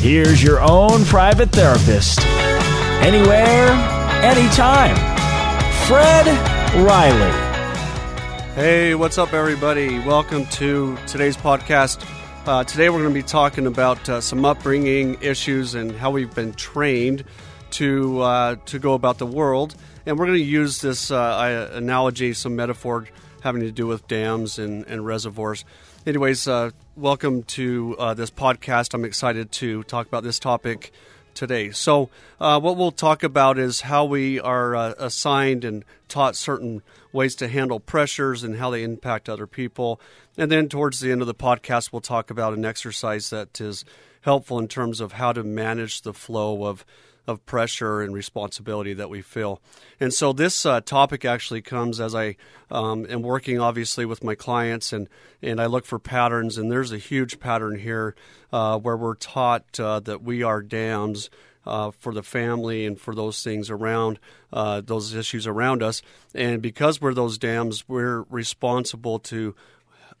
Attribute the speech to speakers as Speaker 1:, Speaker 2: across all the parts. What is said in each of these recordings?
Speaker 1: Here's your own private therapist. Anywhere, anytime. Fred Riley.
Speaker 2: Hey, what's up, everybody? Welcome to today's podcast. Uh, today, we're going to be talking about uh, some upbringing issues and how we've been trained to uh, to go about the world. And we're going to use this uh, analogy, some metaphor having to do with dams and, and reservoirs. Anyways, uh, welcome to uh, this podcast. I'm excited to talk about this topic today. So, uh, what we'll talk about is how we are uh, assigned and taught certain ways to handle pressures and how they impact other people. And then, towards the end of the podcast, we'll talk about an exercise that is helpful in terms of how to manage the flow of of pressure and responsibility that we feel. And so this uh, topic actually comes as I um, am working obviously with my clients and, and I look for patterns. And there's a huge pattern here uh, where we're taught uh, that we are dams. Uh, for the family and for those things around uh, those issues around us, and because we're those dams, we're responsible to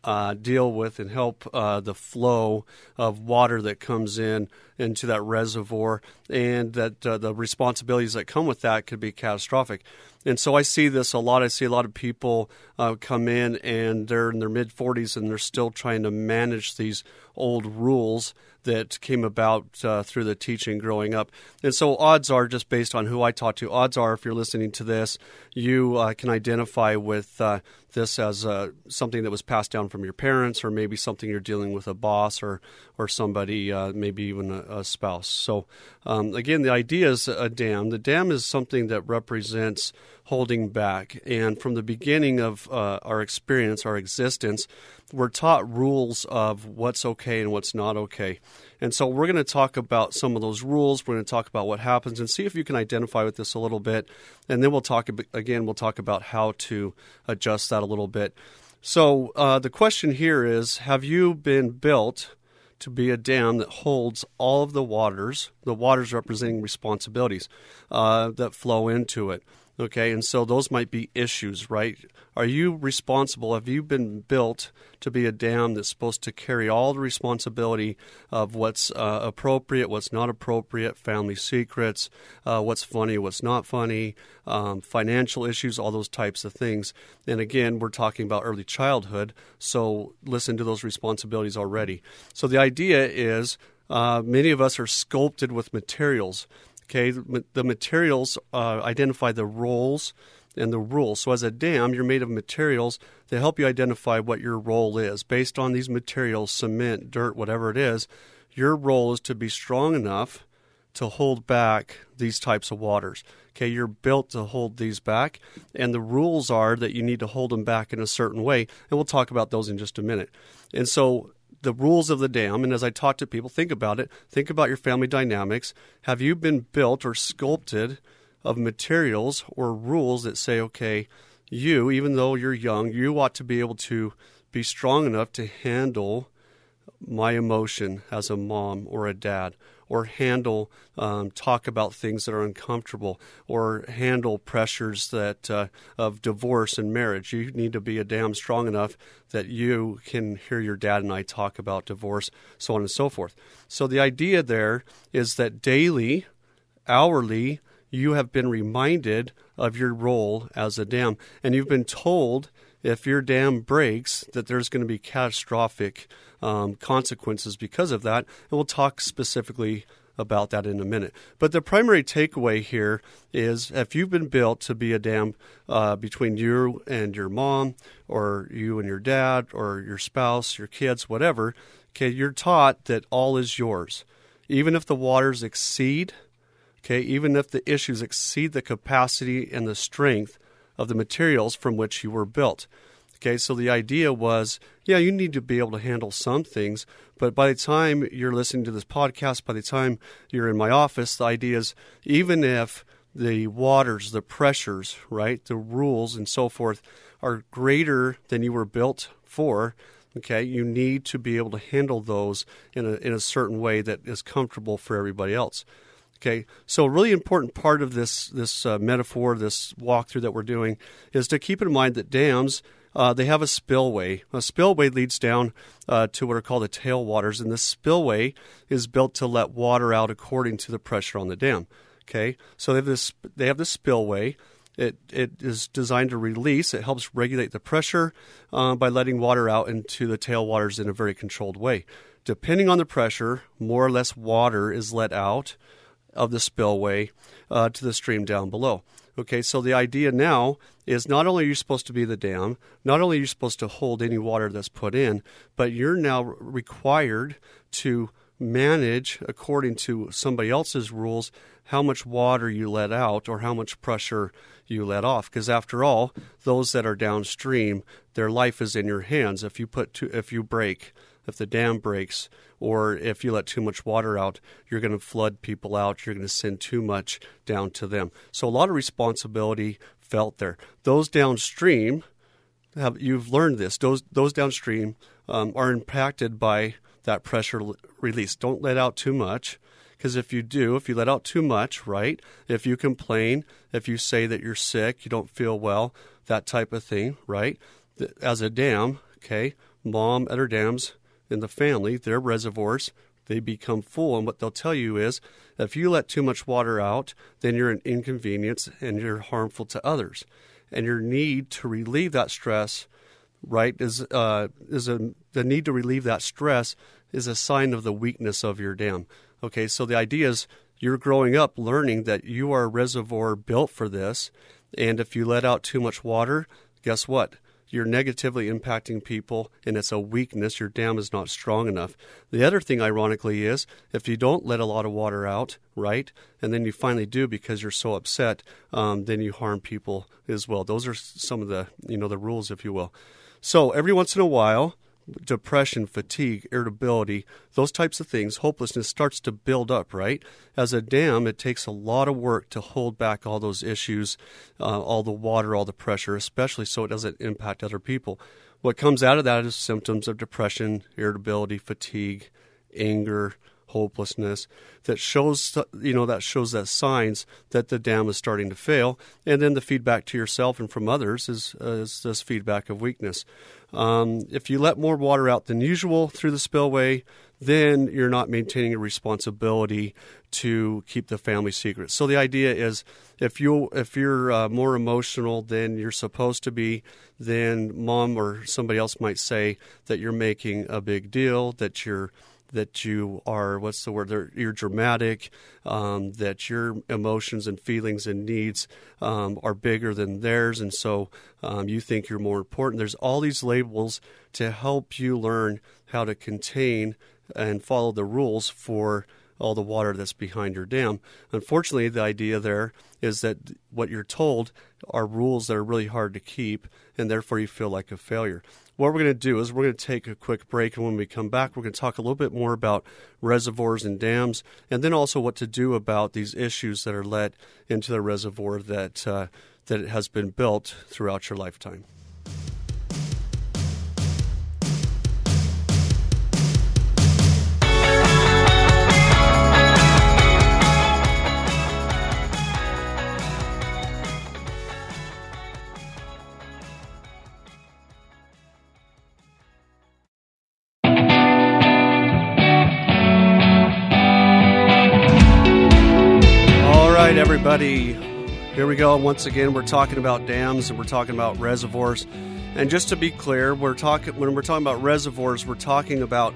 Speaker 2: uh, deal with and help uh, the flow of water that comes in into that reservoir, and that uh, the responsibilities that come with that could be catastrophic. And so I see this a lot. I see a lot of people uh, come in and they're in their mid 40s and they're still trying to manage these old rules that came about uh, through the teaching growing up. And so, odds are, just based on who I talk to, odds are, if you're listening to this, you uh, can identify with uh, this as uh, something that was passed down from your parents, or maybe something you're dealing with a boss or or somebody, uh, maybe even a, a spouse. So, um, again, the idea is a dam. The dam is something that represents holding back. And from the beginning of uh, our experience, our existence, we're taught rules of what's okay and what's not okay. And so we're going to talk about some of those rules. We're going to talk about what happens and see if you can identify with this a little bit. And then we'll talk again, we'll talk about how to adjust that a little bit. So uh, the question here is Have you been built? to be a dam that holds all of the waters, the waters representing responsibilities uh, that flow into it. Okay, and so those might be issues, right? Are you responsible? Have you been built to be a dam that's supposed to carry all the responsibility of what's uh, appropriate, what's not appropriate, family secrets, uh, what's funny, what's not funny, um, financial issues, all those types of things? And again, we're talking about early childhood, so listen to those responsibilities already. So the idea is uh, many of us are sculpted with materials Okay, the materials uh, identify the roles and the rules. So, as a dam, you're made of materials that help you identify what your role is. Based on these materials, cement, dirt, whatever it is, your role is to be strong enough to hold back these types of waters. Okay, you're built to hold these back, and the rules are that you need to hold them back in a certain way, and we'll talk about those in just a minute. And so, the rules of the dam. And as I talk to people, think about it. Think about your family dynamics. Have you been built or sculpted of materials or rules that say, okay, you, even though you're young, you ought to be able to be strong enough to handle my emotion as a mom or a dad, or handle, um, talk about things that are uncomfortable, or handle pressures that uh, of divorce and marriage. You need to be a damn strong enough that you can hear your dad and I talk about divorce, so on and so forth. So the idea there is that daily, hourly, you have been reminded of your role as a dam, and you've been told if your dam breaks, that there's going to be catastrophic um, consequences because of that. And we'll talk specifically about that in a minute. But the primary takeaway here is if you've been built to be a dam uh, between you and your mom, or you and your dad, or your spouse, your kids, whatever, okay, you're taught that all is yours. Even if the waters exceed, okay, even if the issues exceed the capacity and the strength of the materials from which you were built. Okay, so the idea was, yeah, you need to be able to handle some things, but by the time you're listening to this podcast, by the time you're in my office, the idea is even if the waters, the pressures, right, the rules and so forth are greater than you were built for, okay, you need to be able to handle those in a, in a certain way that is comfortable for everybody else. Okay, so a really important part of this this uh, metaphor, this walkthrough that we're doing, is to keep in mind that dams uh, they have a spillway. A spillway leads down uh, to what are called the tailwaters, and this spillway is built to let water out according to the pressure on the dam. Okay, so they have this they have this spillway. It, it is designed to release. It helps regulate the pressure uh, by letting water out into the tailwaters in a very controlled way. Depending on the pressure, more or less water is let out of the spillway uh, to the stream down below. Okay, so the idea now is not only are you supposed to be the dam, not only are you supposed to hold any water that's put in, but you're now required to manage according to somebody else's rules how much water you let out or how much pressure you let off because after all those that are downstream their life is in your hands if you put too, if you break if the dam breaks or if you let too much water out, you're going to flood people out. You're going to send too much down to them. So a lot of responsibility felt there. Those downstream, have you've learned this. Those those downstream um, are impacted by that pressure release. Don't let out too much. Because if you do, if you let out too much, right? If you complain, if you say that you're sick, you don't feel well, that type of thing, right? As a dam, okay, mom at her dams in the family, their reservoirs, they become full. And what they'll tell you is if you let too much water out, then you're an inconvenience and you're harmful to others. And your need to relieve that stress, right, is, uh, is a, the need to relieve that stress is a sign of the weakness of your dam. Okay, so the idea is you're growing up learning that you are a reservoir built for this. And if you let out too much water, guess what? You're negatively impacting people and it's a weakness. Your dam is not strong enough. The other thing, ironically, is if you don't let a lot of water out, right, and then you finally do because you're so upset, um, then you harm people as well. Those are some of the, you know, the rules, if you will. So every once in a while, depression, fatigue, irritability, those types of things, hopelessness starts to build up, right? As a dam, it takes a lot of work to hold back all those issues, uh, all the water, all the pressure, especially so it doesn't impact other people. What comes out of that is symptoms of depression, irritability, fatigue, anger, hopelessness that shows you know that shows that signs that the dam is starting to fail and then the feedback to yourself and from others is, uh, is this feedback of weakness um, if you let more water out than usual through the spillway then you're not maintaining a responsibility to keep the family secret. So the idea is if you if you're uh, more emotional than you're supposed to be, then mom or somebody else might say that you're making a big deal, that you're that you are what's the word you're dramatic um, that your emotions and feelings and needs um, are bigger than theirs. And so um, you think you're more important. There's all these labels to help you learn how to contain and follow the rules for all the water that's behind your dam. Unfortunately, the idea there is that what you're told are rules that are really hard to keep, and therefore you feel like a failure what we're going to do is we're going to take a quick break, and when we come back, we're going to talk a little bit more about reservoirs and dams, and then also what to do about these issues that are let into the reservoir that uh, that has been built throughout your lifetime. Everybody. Here we go. Once again, we're talking about dams and we're talking about reservoirs. And just to be clear, we're talking when we're talking about reservoirs, we're talking about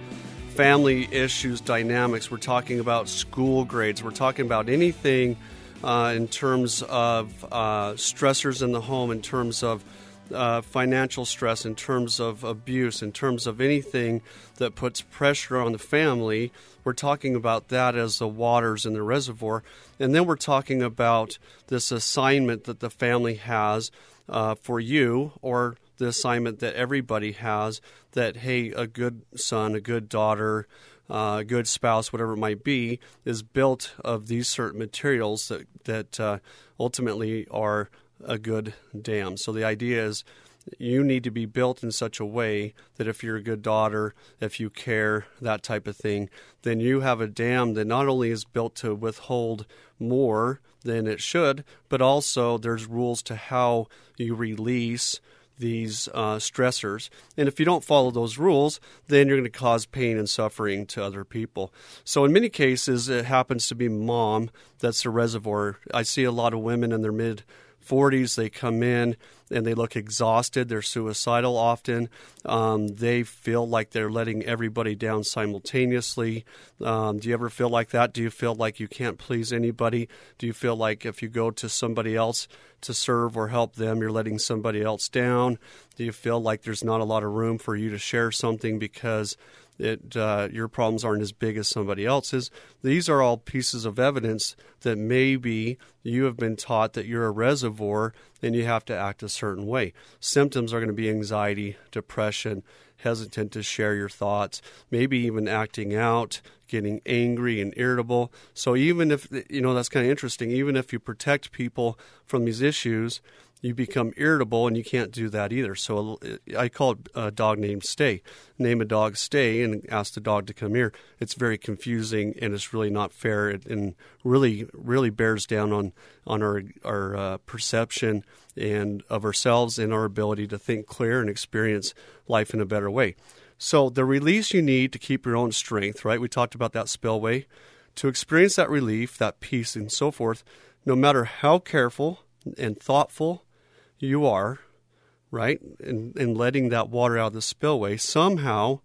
Speaker 2: family issues, dynamics. We're talking about school grades. We're talking about anything uh, in terms of uh, stressors in the home, in terms of uh, financial stress, in terms of abuse, in terms of anything that puts pressure on the family. We're talking about that as the waters in the reservoir. And then we're talking about this assignment that the family has uh, for you or the assignment that everybody has that, hey, a good son, a good daughter, uh, a good spouse, whatever it might be, is built of these certain materials that, that uh, ultimately are a good dam. So the idea is you need to be built in such a way that if you're a good daughter, if you care, that type of thing, then you have a dam that not only is built to withhold more than it should, but also there's rules to how you release these uh, stressors. And if you don't follow those rules, then you're going to cause pain and suffering to other people. So, in many cases, it happens to be mom that's the reservoir. I see a lot of women in their mid 40s. They come in and they look exhausted. They're suicidal often. Um, they feel like they're letting everybody down simultaneously. Um, do you ever feel like that? Do you feel like you can't please anybody? Do you feel like if you go to somebody else to serve or help them, you're letting somebody else down? Do you feel like there's not a lot of room for you to share something because it, uh, your problems aren't as big as somebody else's. These are all pieces of evidence that maybe you have been taught that you're a reservoir and you have to act a certain way. Symptoms are going to be anxiety, depression, hesitant to share your thoughts, maybe even acting out, getting angry and irritable. So even if you know that's kind of interesting, even if you protect people from these issues, you become irritable and you can't do that either. So I call it a dog named Stay. Name a dog Stay and ask the dog to come here. It's very confusing and it's really not fair and really really bears down on on our our uh, perception and of ourselves and our ability to think clear and experience life in a better way. So the release you need to keep your own strength, right? We talked about that spillway. To experience that relief, that peace and so forth, no matter how careful and thoughtful you are, right, in, in letting that water out of the spillway, somehow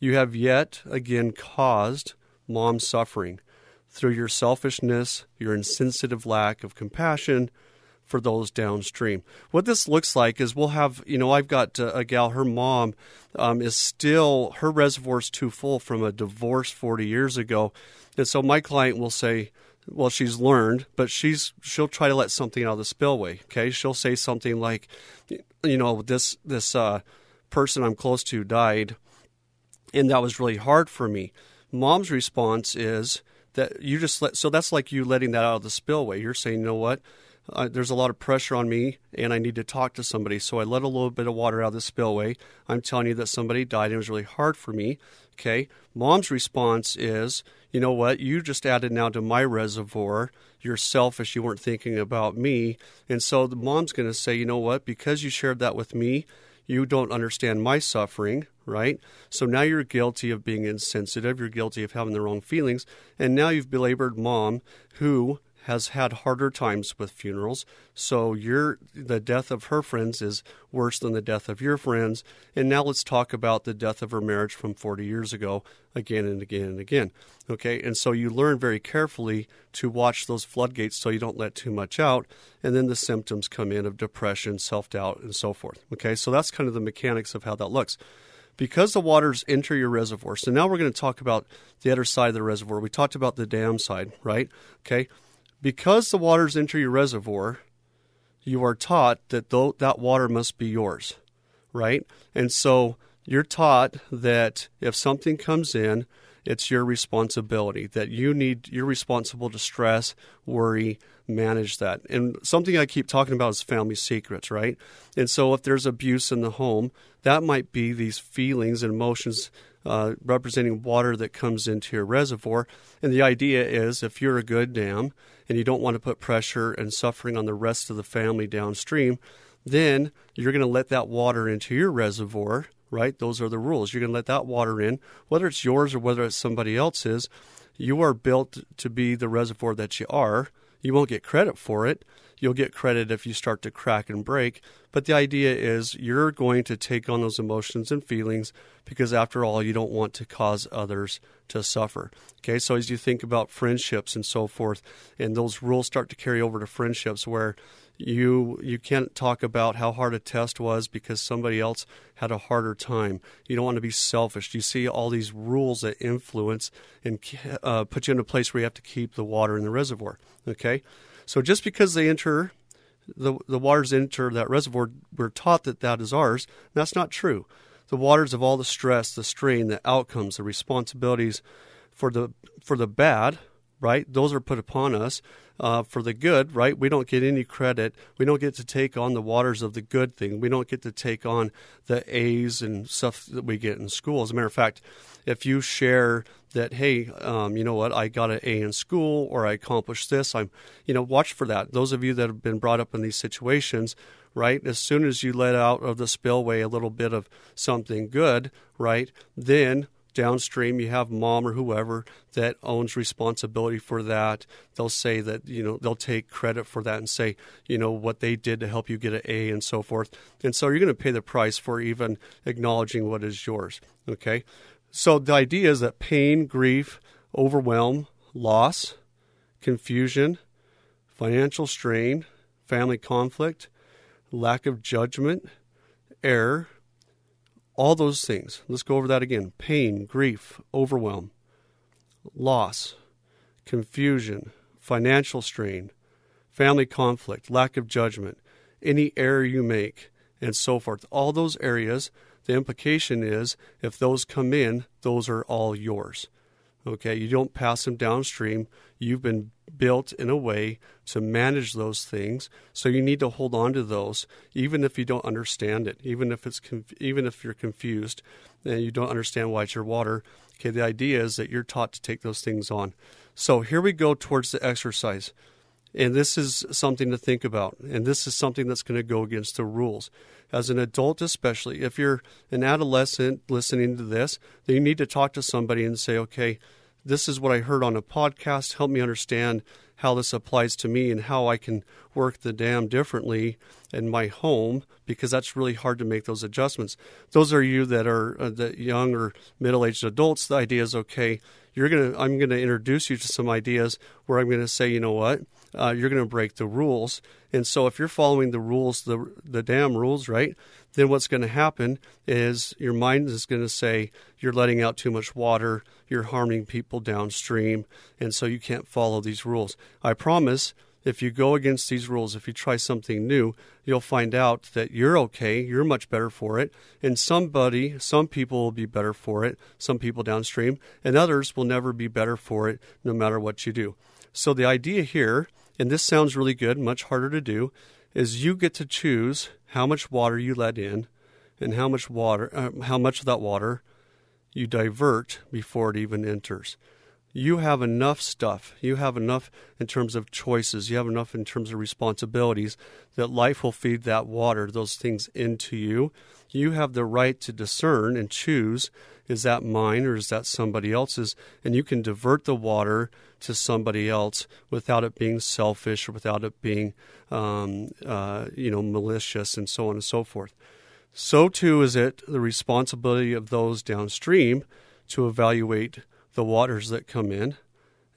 Speaker 2: you have yet again caused mom's suffering through your selfishness, your insensitive lack of compassion for those downstream. What this looks like is we'll have, you know, I've got uh, a gal, her mom um, is still, her reservoir's too full from a divorce 40 years ago. And so my client will say, well she's learned but she's she'll try to let something out of the spillway okay? She'll say something like you know this this uh, person i'm close to died and that was really hard for me. Mom's response is that you just let so that's like you letting that out of the spillway. You're saying you know what there's a lot of pressure on me and I need to talk to somebody. So I let a little bit of water out of the spillway. I'm telling you that somebody died and it was really hard for me. Okay. Mom's response is, you know what? You just added now to my reservoir. You're selfish. You weren't thinking about me. And so the mom's going to say, you know what? Because you shared that with me, you don't understand my suffering, right? So now you're guilty of being insensitive. You're guilty of having the wrong feelings. And now you've belabored mom, who has had harder times with funerals. So your the death of her friends is worse than the death of your friends. And now let's talk about the death of her marriage from 40 years ago again and again and again. Okay? And so you learn very carefully to watch those floodgates so you don't let too much out and then the symptoms come in of depression, self-doubt and so forth. Okay? So that's kind of the mechanics of how that looks because the waters enter your reservoir. So now we're going to talk about the other side of the reservoir. We talked about the dam side, right? Okay because the waters enter your reservoir, you are taught that th- that water must be yours, right? And so you're taught that if something comes in, it's your responsibility that you need you're responsible to stress worry manage that and something i keep talking about is family secrets right and so if there's abuse in the home that might be these feelings and emotions uh, representing water that comes into your reservoir and the idea is if you're a good dam and you don't want to put pressure and suffering on the rest of the family downstream, then you're going to let that water into your reservoir, right? Those are the rules. You're going to let that water in, whether it's yours or whether it's somebody else's. You are built to be the reservoir that you are. You won't get credit for it. You'll get credit if you start to crack and break. But the idea is you're going to take on those emotions and feelings because, after all, you don't want to cause others to suffer. Okay, so as you think about friendships and so forth, and those rules start to carry over to friendships where you you can't talk about how hard a test was because somebody else had a harder time. You don't want to be selfish. You see all these rules that influence and uh, put you in a place where you have to keep the water in the reservoir. Okay, so just because they enter the the waters enter that reservoir, we're taught that that is ours. That's not true. The waters of all the stress, the strain, the outcomes, the responsibilities for the for the bad, right? Those are put upon us uh, for the good, right? We don't get any credit. We don't get to take on the waters of the good thing. We don't get to take on the A's and stuff that we get in school. As a matter of fact, if you share that, hey, um, you know what, I got an A in school or I accomplished this, I'm, you know, watch for that. Those of you that have been brought up in these situations, right, as soon as you let out of the spillway a little bit of something good, right, then downstream you have mom or whoever that owns responsibility for that. They'll say that you know they'll take credit for that and say you know what they did to help you get an a and so forth. And so you're going to pay the price for even acknowledging what is yours okay? So the idea is that pain grief overwhelm loss confusion financial strain family conflict lack of judgment error all those things. Let's go over that again pain, grief, overwhelm, loss, confusion, financial strain, family conflict, lack of judgment, any error you make, and so forth. All those areas, the implication is if those come in, those are all yours. Okay, you don't pass them downstream. You've been built in a way to manage those things, so you need to hold on to those, even if you don't understand it, even if it's even if you're confused and you don't understand why it's your water. Okay, the idea is that you're taught to take those things on. So here we go towards the exercise. And this is something to think about. And this is something that's going to go against the rules. As an adult, especially, if you're an adolescent listening to this, then you need to talk to somebody and say, okay, this is what I heard on a podcast. Help me understand how this applies to me and how I can work the dam differently in my home because that's really hard to make those adjustments. Those are you that are uh, the young or middle-aged adults. The idea is okay. You're gonna. I'm gonna introduce you to some ideas where I'm gonna say, you know what, uh, you're gonna break the rules. And so if you're following the rules, the the dam rules, right? Then what's going to happen is your mind is going to say you're letting out too much water, you're harming people downstream, and so you can't follow these rules. I promise if you go against these rules, if you try something new, you'll find out that you're okay, you're much better for it, and somebody, some people will be better for it, some people downstream, and others will never be better for it no matter what you do. So the idea here, and this sounds really good, much harder to do, is you get to choose how much water you let in and how much water uh, how much of that water you divert before it even enters you have enough stuff. You have enough in terms of choices. You have enough in terms of responsibilities that life will feed that water, those things into you. You have the right to discern and choose is that mine or is that somebody else's? And you can divert the water to somebody else without it being selfish or without it being, um, uh, you know, malicious and so on and so forth. So too is it the responsibility of those downstream to evaluate the waters that come in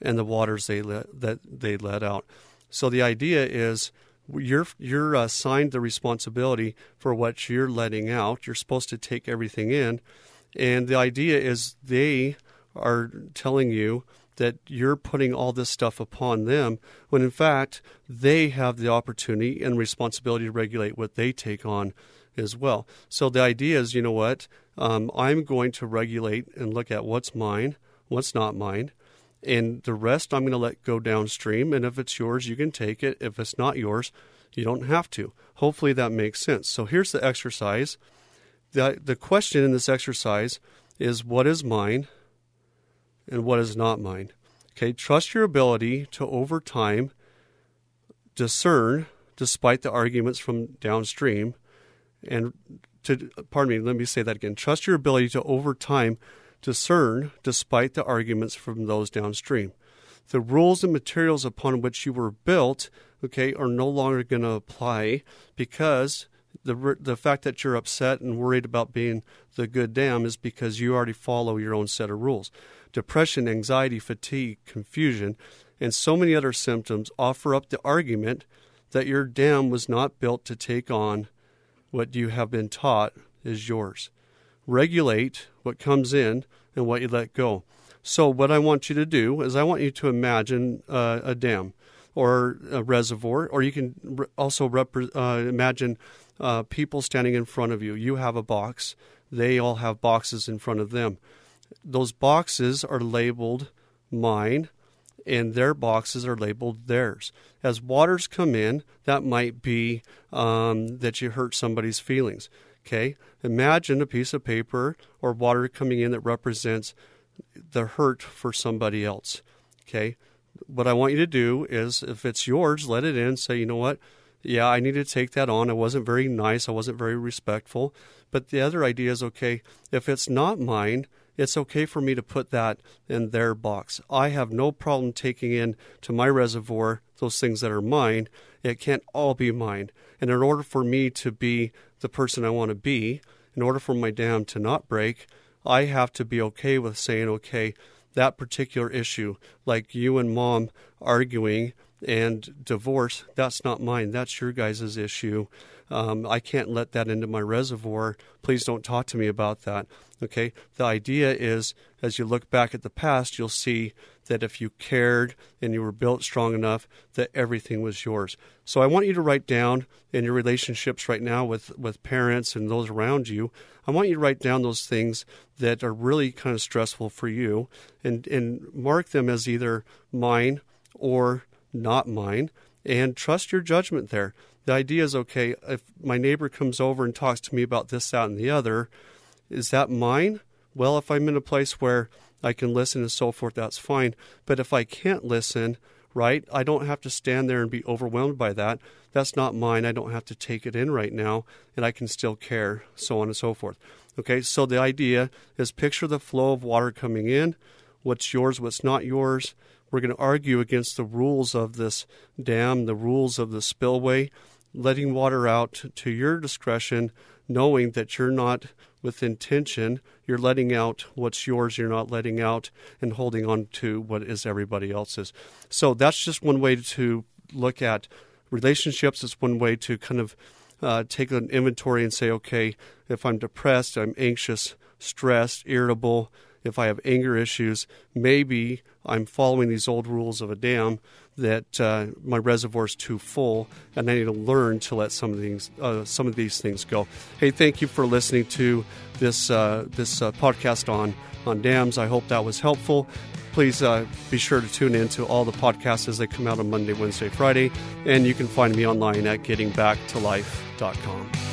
Speaker 2: and the waters they let, that they let out. So the idea is you're you're assigned the responsibility for what you're letting out. You're supposed to take everything in, and the idea is they are telling you that you're putting all this stuff upon them when in fact they have the opportunity and responsibility to regulate what they take on as well. So the idea is, you know what? Um, I'm going to regulate and look at what's mine what's not mine. And the rest I'm going to let go downstream. And if it's yours, you can take it. If it's not yours, you don't have to. Hopefully that makes sense. So here's the exercise. The, the question in this exercise is what is mine and what is not mine? Okay, trust your ability to over time discern despite the arguments from downstream and to pardon me, let me say that again. Trust your ability to over time discern despite the arguments from those downstream. the rules and materials upon which you were built, okay, are no longer going to apply because the the fact that you're upset and worried about being the good dam is because you already follow your own set of rules. Depression, anxiety, fatigue, confusion, and so many other symptoms offer up the argument that your dam was not built to take on what you have been taught is yours. Regulate what comes in and what you let go. So, what I want you to do is, I want you to imagine uh, a dam or a reservoir, or you can re- also repre- uh, imagine uh, people standing in front of you. You have a box, they all have boxes in front of them. Those boxes are labeled mine, and their boxes are labeled theirs. As waters come in, that might be um, that you hurt somebody's feelings. Okay, imagine a piece of paper or water coming in that represents the hurt for somebody else. Okay, what I want you to do is, if it's yours, let it in. Say, you know what? Yeah, I need to take that on. I wasn't very nice. I wasn't very respectful. But the other idea is okay, if it's not mine, it's okay for me to put that in their box. I have no problem taking in to my reservoir those things that are mine. It can't all be mine. And in order for me to be the person I want to be, in order for my dam to not break, I have to be okay with saying, okay, that particular issue, like you and mom arguing and divorce, that's not mine. That's your guys' issue. Um, I can't let that into my reservoir. Please don't talk to me about that. Okay? The idea is as you look back at the past, you'll see that if you cared and you were built strong enough, that everything was yours. So I want you to write down in your relationships right now with, with parents and those around you, I want you to write down those things that are really kind of stressful for you and, and mark them as either mine or not mine and trust your judgment there. The idea is okay, if my neighbor comes over and talks to me about this, that, and the other, is that mine? Well, if I'm in a place where I can listen and so forth, that's fine. But if I can't listen, right, I don't have to stand there and be overwhelmed by that. That's not mine. I don't have to take it in right now, and I can still care, so on and so forth. Okay, so the idea is picture the flow of water coming in, what's yours, what's not yours. We're going to argue against the rules of this dam, the rules of the spillway, letting water out to your discretion, knowing that you're not with intention, you're letting out what's yours, you're not letting out and holding on to what is everybody else's. So that's just one way to look at relationships. It's one way to kind of uh, take an inventory and say, okay, if I'm depressed, I'm anxious, stressed, irritable, if I have anger issues, maybe I'm following these old rules of a dam that uh, my reservoir is too full, and I need to learn to let some of these uh, some of these things go. Hey, thank you for listening to this uh, this uh, podcast on on dams. I hope that was helpful. Please uh, be sure to tune in to all the podcasts as they come out on Monday, Wednesday, Friday, and you can find me online at gettingbacktolife.com.